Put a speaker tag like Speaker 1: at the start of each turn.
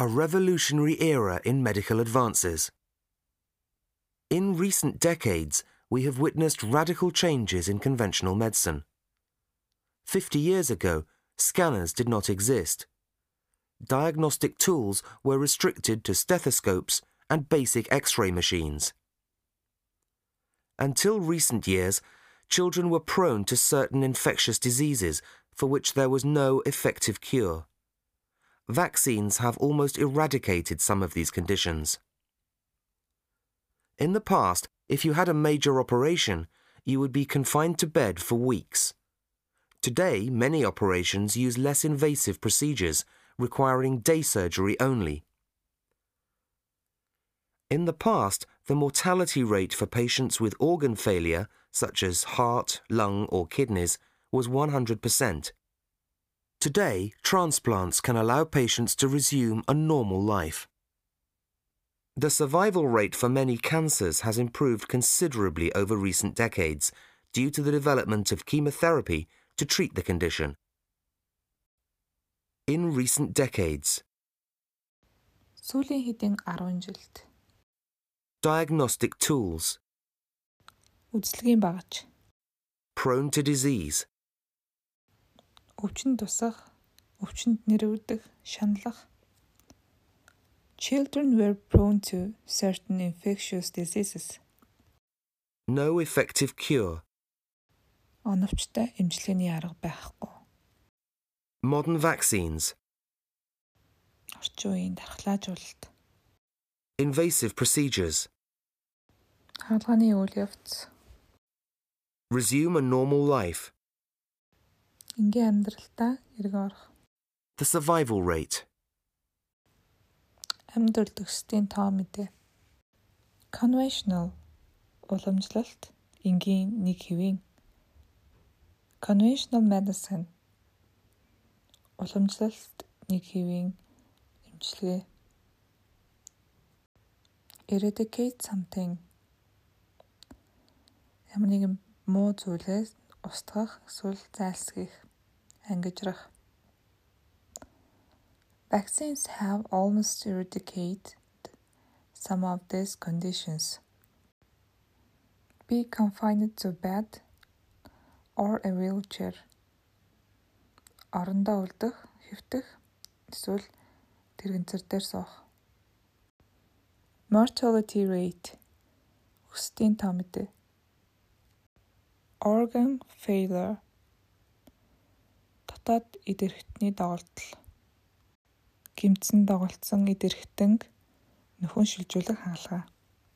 Speaker 1: A revolutionary era in medical advances. In recent decades, we have witnessed radical changes in conventional medicine. Fifty years ago, scanners did not exist. Diagnostic tools were restricted to stethoscopes and basic x ray machines. Until recent years, children were prone to certain infectious diseases for which there was no effective cure. Vaccines have almost eradicated some of these conditions. In the past, if you had a major operation, you would be confined to bed for weeks. Today, many operations use less invasive procedures, requiring day surgery only. In the past, the mortality rate for patients with organ failure, such as heart, lung, or kidneys, was 100%. Today, transplants can allow patients to resume a normal life. The survival rate for many cancers has improved considerably over recent decades due to the development of chemotherapy to treat the condition. In recent decades,
Speaker 2: Сүүлийн хэдийн 10 жилд
Speaker 1: diagnostic tools,
Speaker 2: үзлэгийн багаж,
Speaker 1: prone to disease,
Speaker 2: өвчин тусах, өвчнөд нэрвдэг, шаналах. Children were prone to certain infectious diseases.
Speaker 1: no effective cure,
Speaker 2: Оновчтой эмчилгээний арга байхгүй.
Speaker 1: modern vaccines,
Speaker 2: Орчин үеийн дархлаажуулалт,
Speaker 1: invasive procedures,
Speaker 2: хаалганы үйл явц,
Speaker 1: resume a normal life,
Speaker 2: энгийн амьдралтаа эрг орох,
Speaker 1: the survival rate,
Speaker 2: амьд үлдэхсдийн тоо мэдээ. Conventional уламжлалт энгийн нэг хэвийн. Conventional medicine. Уламжлалт нэг хэвийн эмчилгээ. Eradicate something. Ямар нэгэн муу зүйлээс устгах эсвэл зайлсхийх ангижрах Vaccines have almost eradicated some of these conditions. Be confined to bed or a wheelchair. Орондоо үлдэх, хэвтэх эсвэл тэрэгцэр дээр суух. Mortality rate өсдийн тоо мэдээ. Organ failure Хотод эд эрхтний доголдол. Гимцэн доголдсон эд эрхтэнг нөхөн шилжүүлэх хаалгаа.